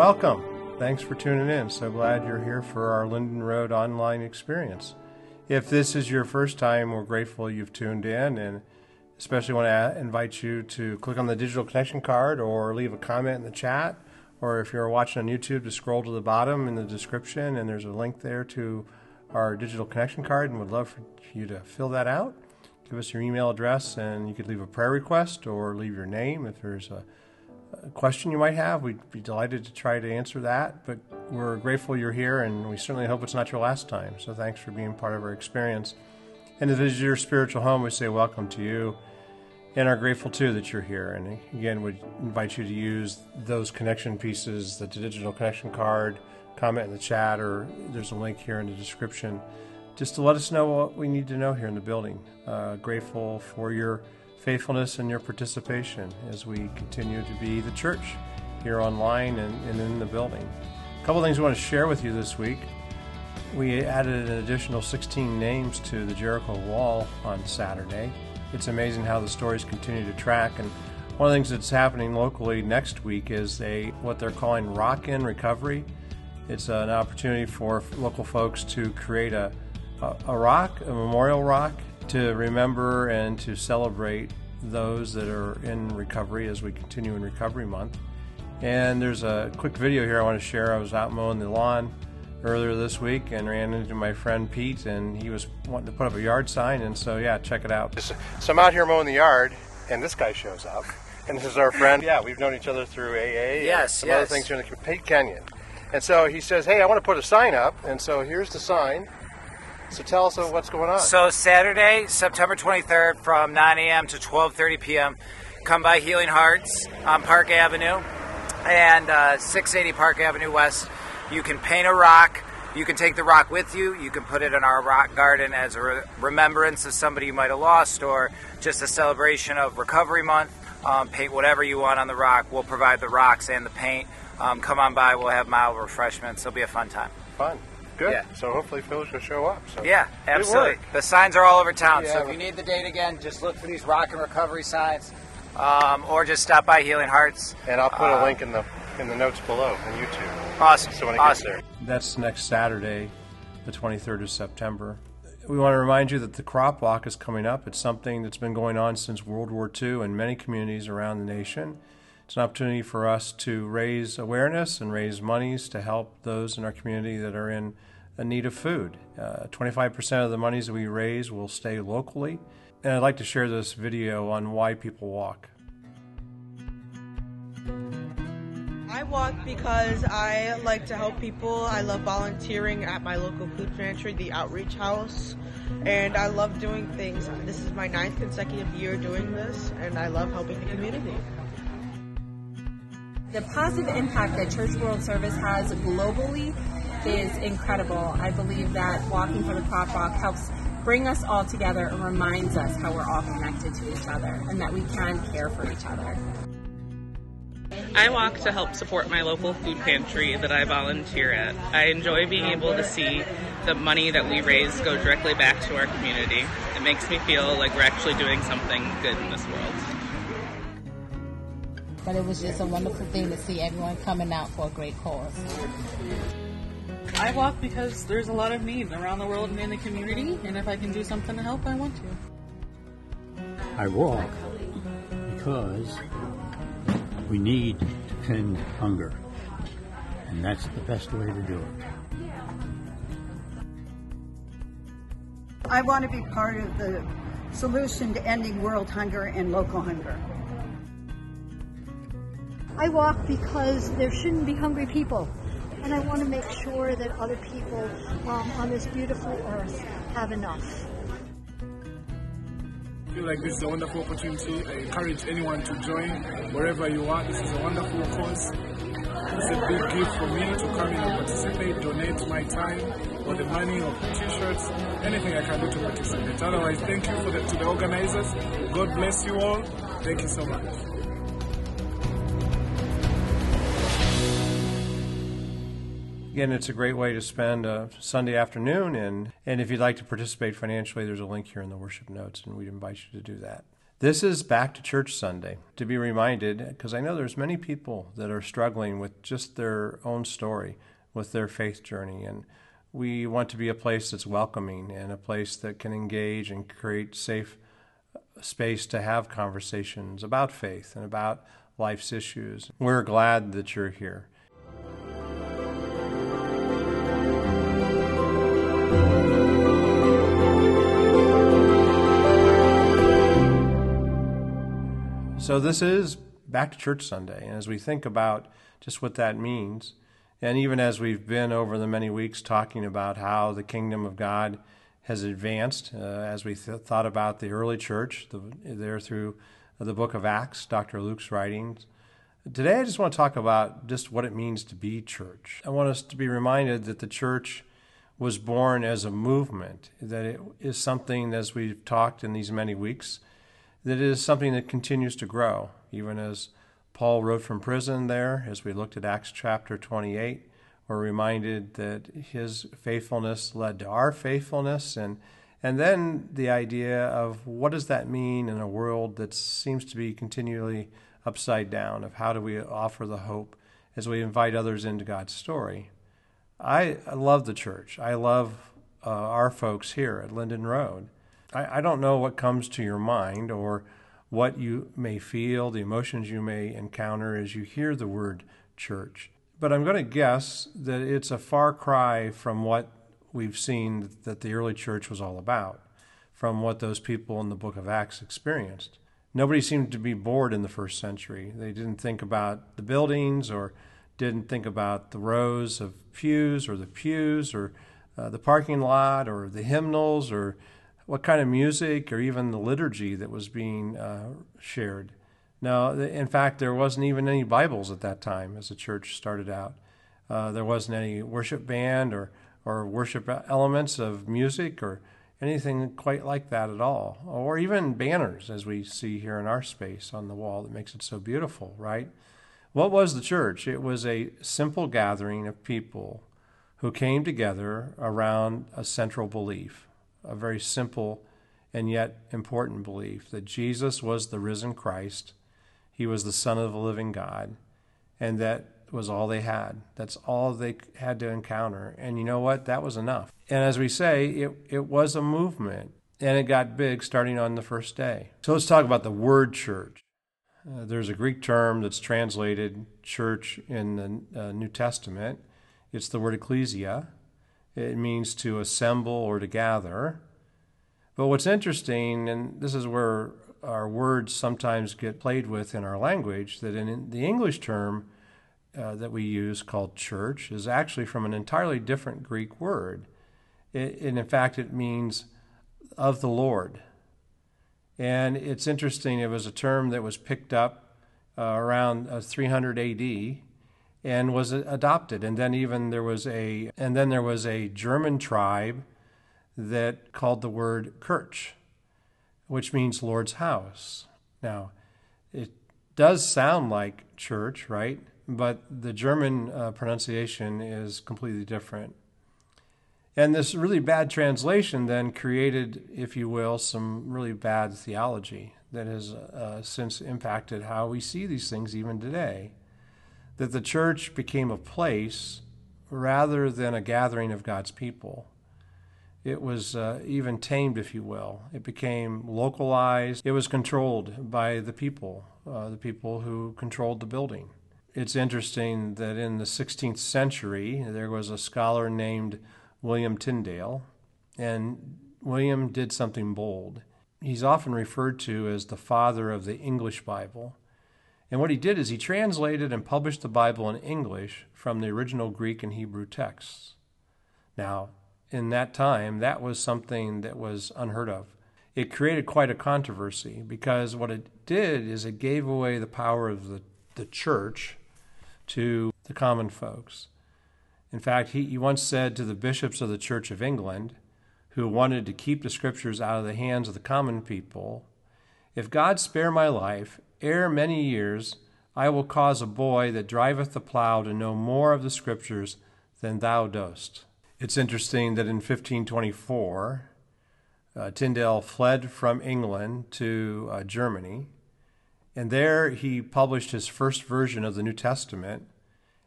welcome. Thanks for tuning in. So glad you're here for our Linden Road online experience. If this is your first time, we're grateful you've tuned in and especially want to invite you to click on the digital connection card or leave a comment in the chat. Or if you're watching on YouTube, to scroll to the bottom in the description and there's a link there to our digital connection card and would love for you to fill that out. Give us your email address and you could leave a prayer request or leave your name if there's a question you might have. We'd be delighted to try to answer that. But we're grateful you're here, and we certainly hope it's not your last time. So thanks for being part of our experience. And if this is your spiritual home, we say welcome to you, and are grateful too that you're here. And again, we invite you to use those connection pieces, the digital connection card, comment in the chat, or there's a link here in the description, just to let us know what we need to know here in the building. Uh, grateful for your faithfulness and your participation as we continue to be the church here online and, and in the building. A couple things we want to share with you this week. We added an additional 16 names to the Jericho Wall on Saturday. It's amazing how the stories continue to track. And one of the things that's happening locally next week is a what they're calling Rock in Recovery. It's an opportunity for local folks to create a, a, a rock, a memorial rock to remember and to celebrate those that are in recovery as we continue in Recovery Month. And there's a quick video here I want to share. I was out mowing the lawn earlier this week and ran into my friend Pete, and he was wanting to put up a yard sign. And so, yeah, check it out. So I'm out here mowing the yard, and this guy shows up. And this is our friend. Yeah, we've known each other through AA. Yes, some yes. other things here in the Pete Kenyon. And so he says, "Hey, I want to put a sign up." And so here's the sign. So tell us what's going on. So Saturday, September 23rd, from 9 a.m. to 12:30 p.m. Come by Healing Hearts on Park Avenue and uh, 680 Park Avenue West. You can paint a rock. You can take the rock with you. You can put it in our rock garden as a re- remembrance of somebody you might have lost, or just a celebration of Recovery Month. Um, paint whatever you want on the rock. We'll provide the rocks and the paint. Um, come on by. We'll have mild refreshments. It'll be a fun time. Fun. Good. Yeah. So hopefully Phil's will show up. So Yeah, absolutely. The signs are all over town. Yeah, so if you need the date again, just look for these rock and recovery signs, um, or just stop by Healing Hearts. And I'll put Uh, a link in the in the notes below on YouTube. Awesome. So when it awesome. gets there. That's next Saturday, the 23rd of September. We want to remind you that the crop walk is coming up. It's something that's been going on since World War II in many communities around the nation. It's an opportunity for us to raise awareness and raise monies to help those in our community that are in a need of food. Uh, 25% of the monies we raise will stay locally. And I'd like to share this video on why people walk. I walk because I like to help people. I love volunteering at my local food pantry, the Outreach House, and I love doing things. This is my ninth consecutive year doing this, and I love helping the community. The positive impact that Church World Service has globally is incredible. I believe that walking for the crop walk helps bring us all together and reminds us how we're all connected to each other and that we can care for each other. I walk to help support my local food pantry that I volunteer at. I enjoy being able to see the money that we raise go directly back to our community. It makes me feel like we're actually doing something good in this world. but it was just a wonderful thing to see everyone coming out for a great cause. I walk because there's a lot of need around the world and in the community, and if I can do something to help, I want to. I walk because we need to end hunger. And that's the best way to do it. I want to be part of the solution to ending world hunger and local hunger. I walk because there shouldn't be hungry people. And I want to make sure that other people um, on this beautiful earth have enough. I feel like this is a wonderful opportunity. I encourage anyone to join wherever you are. This is a wonderful cause. It's a big gift for me to come in and participate, donate my time or the money or t-shirts, anything I can do to participate. Otherwise, thank you for the, to the organizers. God bless you all. Thank you so much. Again, it's a great way to spend a Sunday afternoon, and, and if you'd like to participate financially, there's a link here in the worship notes, and we'd invite you to do that. This is Back to Church Sunday to be reminded, because I know there's many people that are struggling with just their own story, with their faith journey. And we want to be a place that's welcoming and a place that can engage and create safe uh, space to have conversations about faith and about life's issues. We're glad that you're here. So, this is Back to Church Sunday. And as we think about just what that means, and even as we've been over the many weeks talking about how the kingdom of God has advanced, uh, as we th- thought about the early church, the, there through the book of Acts, Dr. Luke's writings. Today, I just want to talk about just what it means to be church. I want us to be reminded that the church was born as a movement, that it is something, as we've talked in these many weeks, that it is something that continues to grow, even as Paul wrote from prison there, as we looked at Acts chapter 28. We're reminded that his faithfulness led to our faithfulness, and, and then the idea of what does that mean in a world that seems to be continually upside down, of how do we offer the hope as we invite others into God's story. I, love the church. I love uh, our folks here at Linden Road. I, I don't know what comes to your mind or what you may feel, the emotions you may encounter as you hear the word church. But I'm going to guess that it's a far cry from what we've seen that the early church was all about, from what those people in the book of Acts experienced. Nobody seemed to be bored in the first century. They didn't think about the buildings or didn't think about the rows of pews or the pews or uh, the parking lot or the hymnals or what kind of music or even the liturgy that was being uh, shared. Now, in fact, there wasn't even any Bibles at that time as the church started out. Uh, there wasn't any worship band or, or worship elements of music or anything quite like that at all. Or even banners, as we see here in our space on the wall that makes it so beautiful, right? What was the church? It was a simple gathering of people who came together around a central belief a very simple and yet important belief that Jesus was the risen Christ, he was the Son of the living God, and that was all they had. That's all they had to encounter. And you know what? That was enough. And as we say, it, it was a movement, and it got big starting on the first day. So let's talk about the word church. Uh, there's a Greek term that's translated church in the uh, New Testament. It's the word ecclesia, it means to assemble or to gather. But what's interesting, and this is where our words sometimes get played with in our language, that in the English term uh, that we use called church is actually from an entirely different Greek word. It, and in fact, it means of the Lord. And it's interesting, it was a term that was picked up uh, around uh, 300 AD and was adopted. And then even there was a and then there was a German tribe that called the word Kirch, which means Lord's house. Now, it does sound like church, right? But the German uh, pronunciation is completely different. And this really bad translation then created, if you will, some really bad theology that has uh, since impacted how we see these things even today that the church became a place rather than a gathering of God's people. It was uh, even tamed, if you will. It became localized. It was controlled by the people, uh, the people who controlled the building. It's interesting that in the 16th century, there was a scholar named William Tyndale, and William did something bold. He's often referred to as the father of the English Bible. And what he did is he translated and published the Bible in English from the original Greek and Hebrew texts. Now, in that time, that was something that was unheard of. It created quite a controversy because what it did is it gave away the power of the, the church to the common folks. In fact, he, he once said to the bishops of the Church of England, who wanted to keep the scriptures out of the hands of the common people, If God spare my life, ere many years, I will cause a boy that driveth the plough to know more of the Scriptures than thou dost. It's interesting that in 1524, uh, Tyndale fled from England to uh, Germany, and there he published his first version of the New Testament,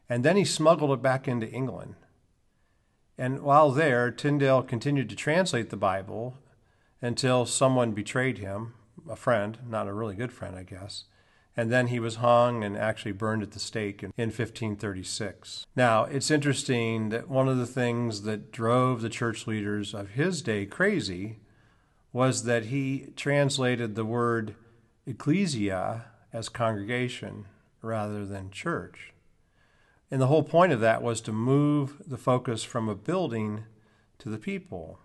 and then he smuggled it back into England. And while there, Tyndale continued to translate the Bible until someone betrayed him, a friend, not a really good friend, I guess. And then he was hung and actually burned at the stake in, in 1536. Now, it's interesting that one of the things that drove the church leaders of his day crazy was that he translated the word ecclesia as congregation rather than church. And the whole point of that was to move the focus from a building to the people.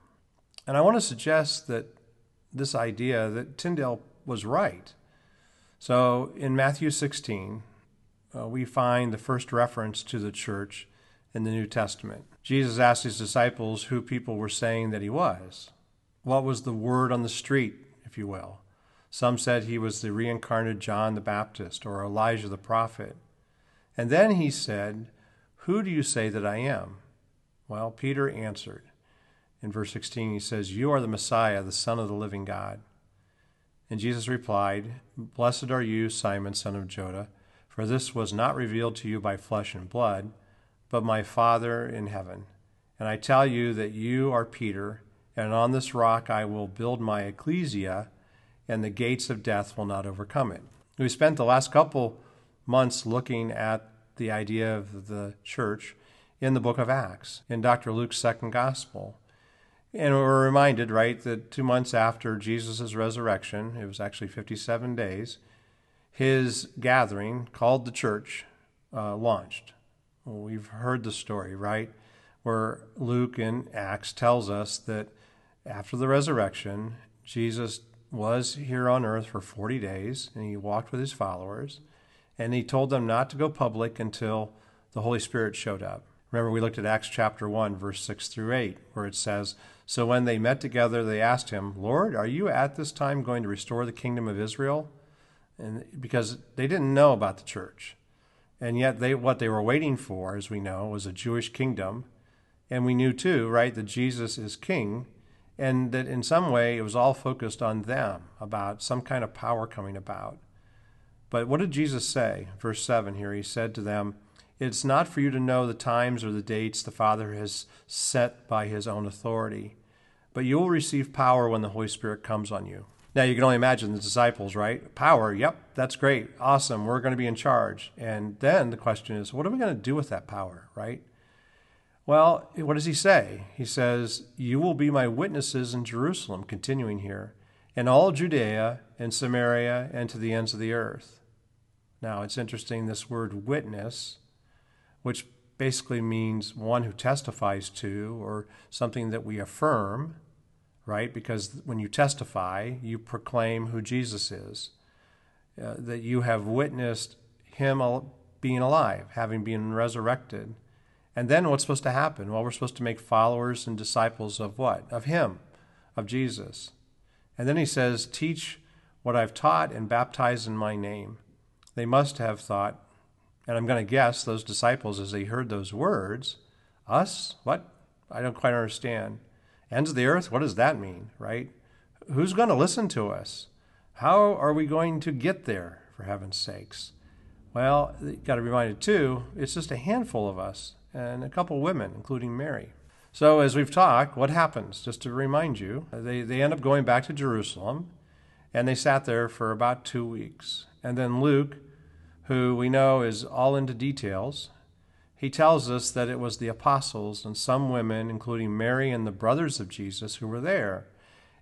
And I want to suggest that this idea that Tyndale was right. So in Matthew 16, uh, we find the first reference to the church in the New Testament. Jesus asked his disciples who people were saying that he was. What was the word on the street, if you will? Some said he was the reincarnated John the Baptist or Elijah the prophet. And then he said, Who do you say that I am? Well, Peter answered. In verse 16, he says, You are the Messiah, the Son of the living God. And Jesus replied, Blessed are you, Simon, son of Jonah, for this was not revealed to you by flesh and blood, but my Father in heaven. And I tell you that you are Peter, and on this rock I will build my ecclesia, and the gates of death will not overcome it. We spent the last couple months looking at the idea of the church in the book of Acts, in Dr. Luke's second gospel. And we're reminded, right, that two months after Jesus' resurrection, it was actually 57 days, his gathering, called the church, uh, launched. Well, we've heard the story, right? Where Luke in Acts tells us that after the resurrection, Jesus was here on earth for 40 days and he walked with his followers and he told them not to go public until the Holy Spirit showed up. Remember, we looked at Acts chapter 1, verse 6 through 8, where it says, So when they met together, they asked him, Lord, are you at this time going to restore the kingdom of Israel? And because they didn't know about the church. And yet, they, what they were waiting for, as we know, was a Jewish kingdom. And we knew too, right, that Jesus is king, and that in some way it was all focused on them about some kind of power coming about. But what did Jesus say? Verse 7 here, he said to them, it's not for you to know the times or the dates the Father has set by his own authority, but you will receive power when the Holy Spirit comes on you. Now, you can only imagine the disciples, right? Power, yep, that's great, awesome, we're going to be in charge. And then the question is, what are we going to do with that power, right? Well, what does he say? He says, You will be my witnesses in Jerusalem, continuing here, and all Judea and Samaria and to the ends of the earth. Now, it's interesting, this word witness which basically means one who testifies to or something that we affirm, right? Because when you testify, you proclaim who Jesus is, uh, that you have witnessed him being alive, having been resurrected. And then what's supposed to happen? Well, we're supposed to make followers and disciples of what? Of him, of Jesus. And then he says, Teach what I've taught and baptize in my name. They must have thought, and I'm going to guess those disciples, as they heard those words, us? What? I don't quite understand. Ends of the earth? What does that mean, right? Who's going to listen to us? How are we going to get there, for heaven's sakes? Well, got to be reminded too, it's just a handful of us and a couple women, including Mary. So, as we've talked, what happens? Just to remind you, they, they end up going back to Jerusalem and they sat there for about two weeks. And then Luke who we know is all into details, he tells us that it was the apostles and some women, including Mary and the brothers of Jesus, who were there.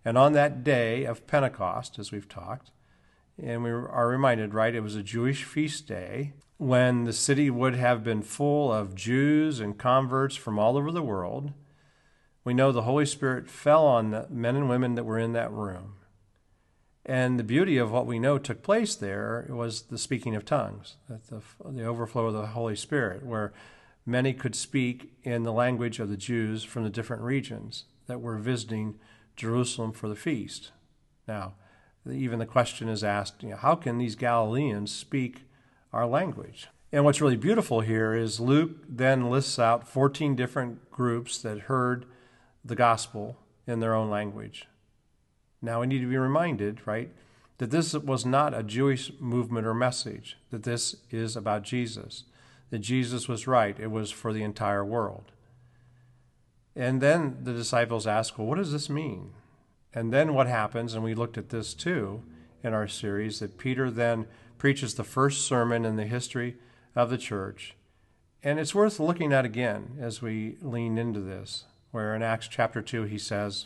And on that day of Pentecost, as we've talked, and we are reminded, right, it was a Jewish feast day when the city would have been full of Jews and converts from all over the world. We know the Holy Spirit fell on the men and women that were in that room. And the beauty of what we know took place there was the speaking of tongues, the, the overflow of the Holy Spirit, where many could speak in the language of the Jews from the different regions that were visiting Jerusalem for the feast. Now, even the question is asked, you know, how can these Galileans speak our language? And what's really beautiful here is Luke then lists out 14 different groups that heard the gospel in their own language. Now we need to be reminded, right, that this was not a Jewish movement or message, that this is about Jesus, that Jesus was right, it was for the entire world. And then the disciples ask, well, what does this mean? And then what happens, and we looked at this too in our series, that Peter then preaches the first sermon in the history of the church. And it's worth looking at again as we lean into this, where in Acts chapter 2 he says,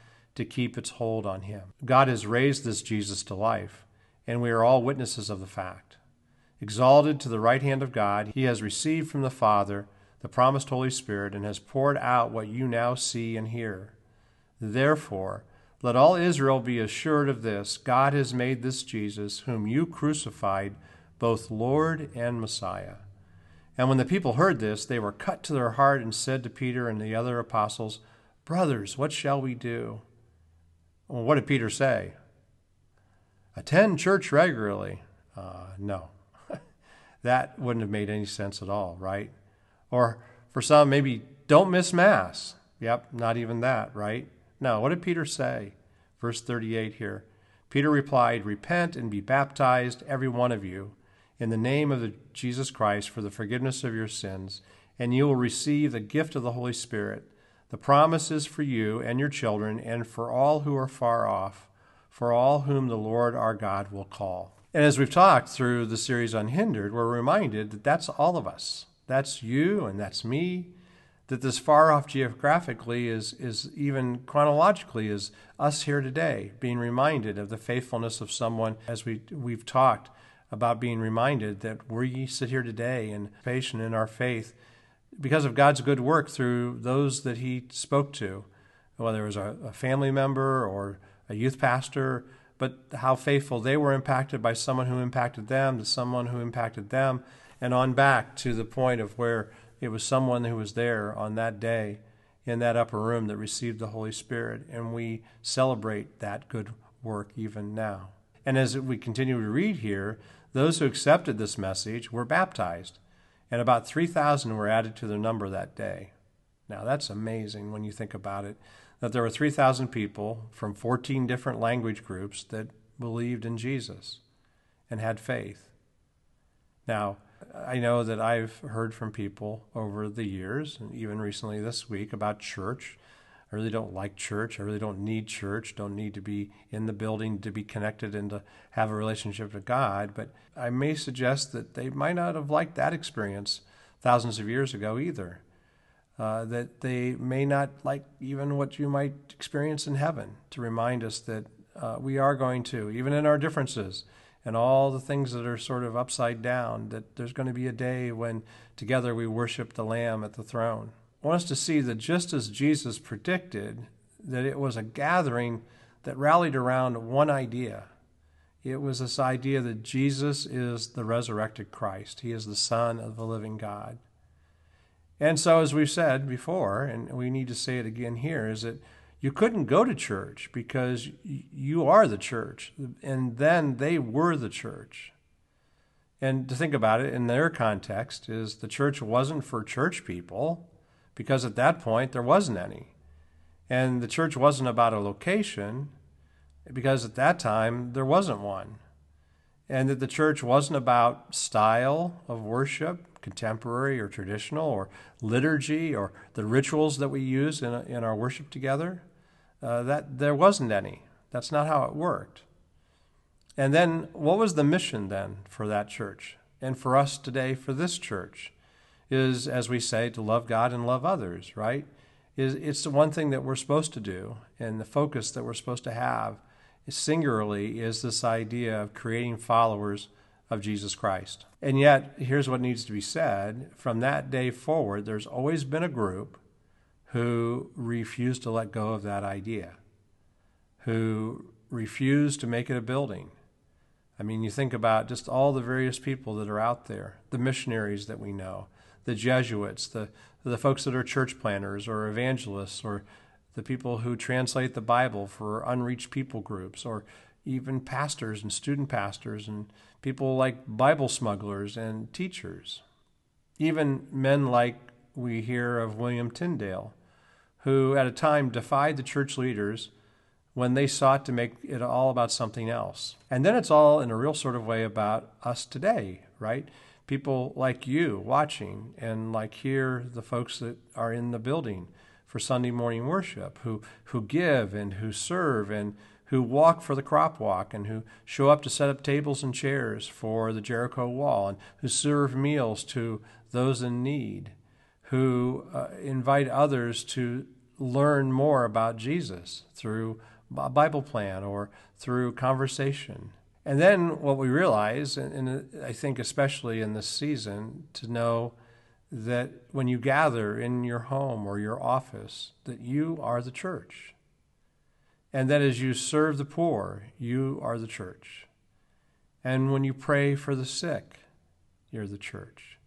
to keep its hold on him. God has raised this Jesus to life, and we are all witnesses of the fact. Exalted to the right hand of God, he has received from the Father the promised Holy Spirit and has poured out what you now see and hear. Therefore, let all Israel be assured of this God has made this Jesus, whom you crucified, both Lord and Messiah. And when the people heard this, they were cut to their heart and said to Peter and the other apostles, Brothers, what shall we do? Well, what did Peter say? Attend church regularly. Uh, no, that wouldn't have made any sense at all, right? Or for some, maybe don't miss Mass. Yep, not even that, right? No, what did Peter say? Verse 38 here. Peter replied, Repent and be baptized, every one of you, in the name of the Jesus Christ for the forgiveness of your sins, and you will receive the gift of the Holy Spirit. The promise is for you and your children, and for all who are far off, for all whom the Lord our God will call. And as we've talked through the series Unhindered, we're reminded that that's all of us. That's you and that's me. That this far off geographically is, is even chronologically is us here today, being reminded of the faithfulness of someone as we, we've talked about being reminded that we sit here today and patient in our faith because of God's good work through those that He spoke to, whether it was a, a family member or a youth pastor, but how faithful they were impacted by someone who impacted them, to someone who impacted them, and on back to the point of where it was someone who was there on that day in that upper room that received the Holy Spirit. And we celebrate that good work even now. And as we continue to read here, those who accepted this message were baptized and about 3,000 were added to their number that day. Now, that's amazing when you think about it that there were 3,000 people from 14 different language groups that believed in Jesus and had faith. Now, I know that I've heard from people over the years, and even recently this week, about church I really don't like church. I really don't need church. Don't need to be in the building to be connected and to have a relationship with God. But I may suggest that they might not have liked that experience thousands of years ago either. Uh, that they may not like even what you might experience in heaven to remind us that uh, we are going to, even in our differences and all the things that are sort of upside down, that there's going to be a day when together we worship the Lamb at the throne. I want us to see that just as Jesus predicted, that it was a gathering that rallied around one idea. It was this idea that Jesus is the resurrected Christ. He is the Son of the living God. And so, as we've said before, and we need to say it again here, is that you couldn't go to church because you are the church. And then they were the church. And to think about it in their context is the church wasn't for church people because at that point there wasn't any. And the church wasn't about a location because at that time there wasn't one. And that the church wasn't about style of worship, contemporary or traditional, or liturgy, or the rituals that we use in, in our worship together. Uh, that there wasn't any. That's not how it worked. And then, what was the mission then for that church? And for us today, for this church? Is, as we say, to love God and love others, right? Is it's the one thing that we're supposed to do, and the focus that we're supposed to have singularly is this idea of creating followers of Jesus Christ. And yet, here's what needs to be said from that day forward, there's always been a group who refused to let go of that idea, who refused to make it a building, I mean, you think about just all the various people that are out there, the missionaries that we know, the Jesuits, the, the folks that are church planners or evangelists, or the people who translate the Bible for unreached people groups, or even pastors and student pastors, and people like Bible smugglers and teachers. Even men like we hear of William Tyndale, who at a time defied the church leaders when they sought to make it all about something else. And then it's all in a real sort of way about us today, right? People like you watching and like here the folks that are in the building for Sunday morning worship who who give and who serve and who walk for the crop walk and who show up to set up tables and chairs for the Jericho wall and who serve meals to those in need, who uh, invite others to learn more about Jesus through a Bible plan or through conversation. And then what we realize, and I think especially in this season, to know that when you gather in your home or your office, that you are the church. And that as you serve the poor, you are the church. And when you pray for the sick, you're the church.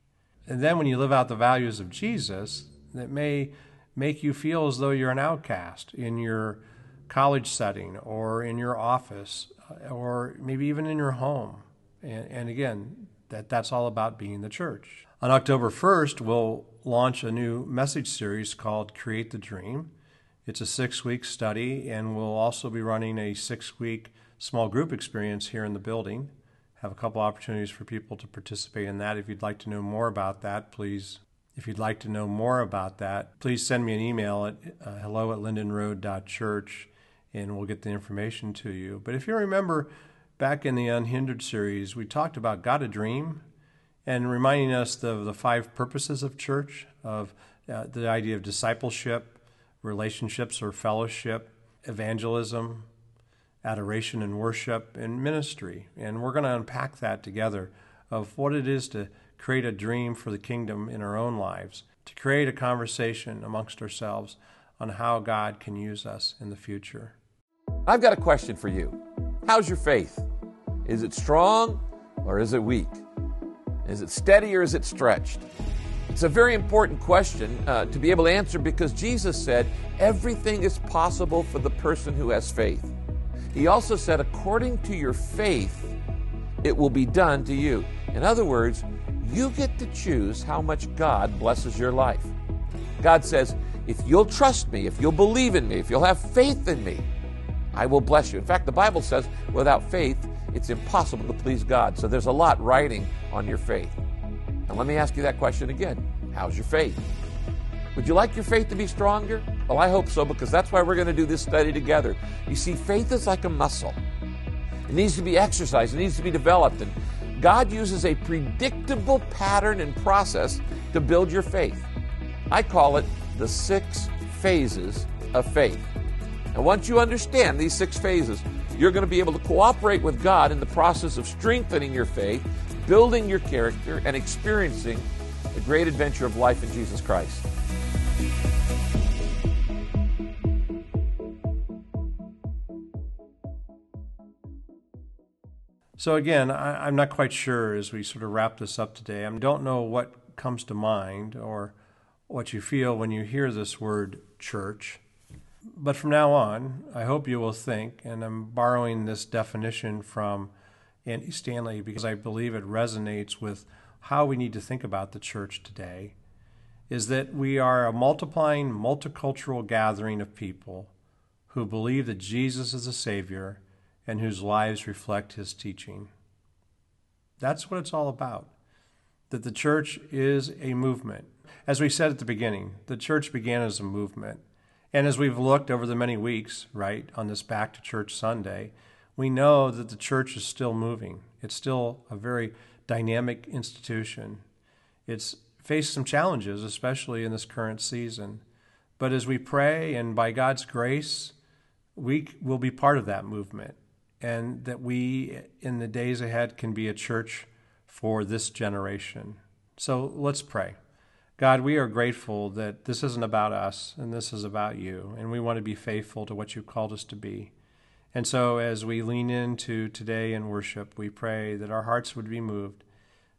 And then when you live out the values of Jesus, that may make you feel as though you're an outcast in your college setting or in your office or maybe even in your home. And, and again, that, that's all about being the church. On October 1st, we'll launch a new message series called Create the Dream. It's a six week study, and we'll also be running a six week small group experience here in the building. Have a couple opportunities for people to participate in that. If you'd like to know more about that, please if you'd like to know more about that, please send me an email at uh, hello at lindenroad.church and we'll get the information to you. But if you remember back in the Unhindered series, we talked about God a Dream and reminding us of the five purposes of church, of uh, the idea of discipleship, relationships or fellowship, evangelism, adoration and worship, and ministry. And we're going to unpack that together of what it is to create a dream for the kingdom in our own lives, to create a conversation amongst ourselves on how God can use us in the future. I've got a question for you. How's your faith? Is it strong or is it weak? Is it steady or is it stretched? It's a very important question uh, to be able to answer because Jesus said everything is possible for the person who has faith. He also said, according to your faith, it will be done to you. In other words, you get to choose how much God blesses your life. God says, if you'll trust me, if you'll believe in me, if you'll have faith in me, I will bless you. In fact, the Bible says without faith, it's impossible to please God. So there's a lot riding on your faith. And let me ask you that question again How's your faith? Would you like your faith to be stronger? Well, I hope so because that's why we're going to do this study together. You see, faith is like a muscle, it needs to be exercised, it needs to be developed. And God uses a predictable pattern and process to build your faith. I call it the six phases of faith. And once you understand these six phases, you're going to be able to cooperate with God in the process of strengthening your faith, building your character, and experiencing the great adventure of life in Jesus Christ. So, again, I, am not quite sure as we sort of wrap this up today. I don't know what comes to mind or what you feel when you hear this word church. But from now on, I hope you will think, and I'm borrowing this definition from Andy Stanley because I believe it resonates with how we need to think about the church today, is that we are a multiplying, multicultural gathering of people who believe that Jesus is a Savior and whose lives reflect His teaching. That's what it's all about. That the church is a movement. As we said at the beginning, the church began as a movement. And as we've looked over the many weeks, right, on this Back to Church Sunday, we know that the church is still moving. It's still a very dynamic institution. It's faced some challenges, especially in this current season. But as we pray, and by God's grace, we will be part of that movement. And that we, in the days ahead, can be a church for this generation. So let's pray. God, we are grateful that this isn't about us and this is about you, and we want to be faithful to what you've called us to be. And so, as we lean into today in worship, we pray that our hearts would be moved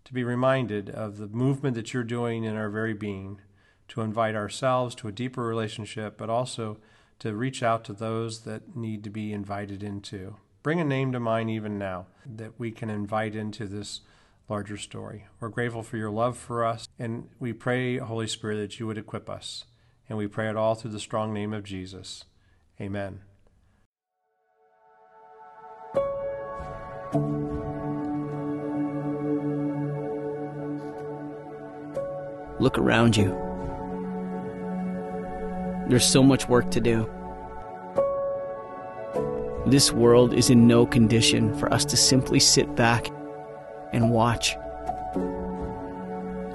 to be reminded of the movement that you're doing in our very being, to invite ourselves to a deeper relationship, but also to reach out to those that need to be invited into. Bring a name to mind even now that we can invite into this larger story. We're grateful for your love for us, and we pray, Holy Spirit, that you would equip us. And we pray it all through the strong name of Jesus. Amen. Look around you. There's so much work to do. This world is in no condition for us to simply sit back and watch.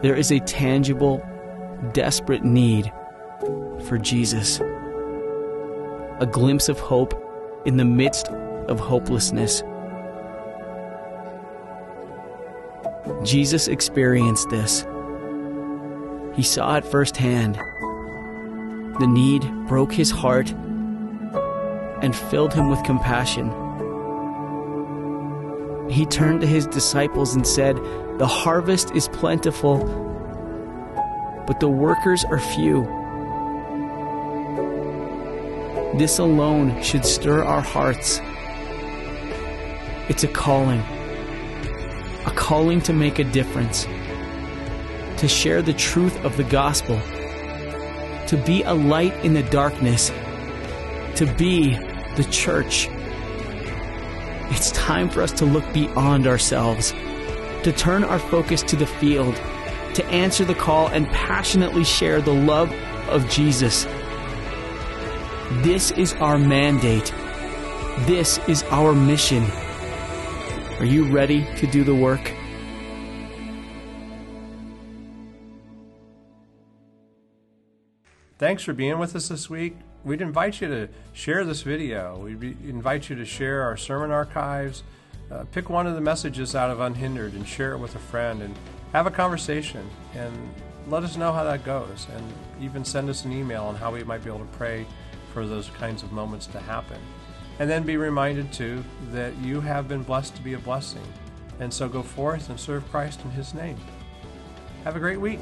There is a tangible, desperate need for Jesus. A glimpse of hope in the midst of hopelessness. Jesus experienced this. He saw it firsthand. The need broke his heart and filled him with compassion. He turned to his disciples and said, The harvest is plentiful, but the workers are few. This alone should stir our hearts. It's a calling, a calling to make a difference, to share the truth of the gospel, to be a light in the darkness, to be the church. It's time for us to look beyond ourselves, to turn our focus to the field, to answer the call and passionately share the love of Jesus. This is our mandate. This is our mission. Are you ready to do the work? Thanks for being with us this week. We'd invite you to share this video. We'd invite you to share our sermon archives. Uh, pick one of the messages out of Unhindered and share it with a friend and have a conversation and let us know how that goes. And even send us an email on how we might be able to pray for those kinds of moments to happen. And then be reminded, too, that you have been blessed to be a blessing. And so go forth and serve Christ in His name. Have a great week.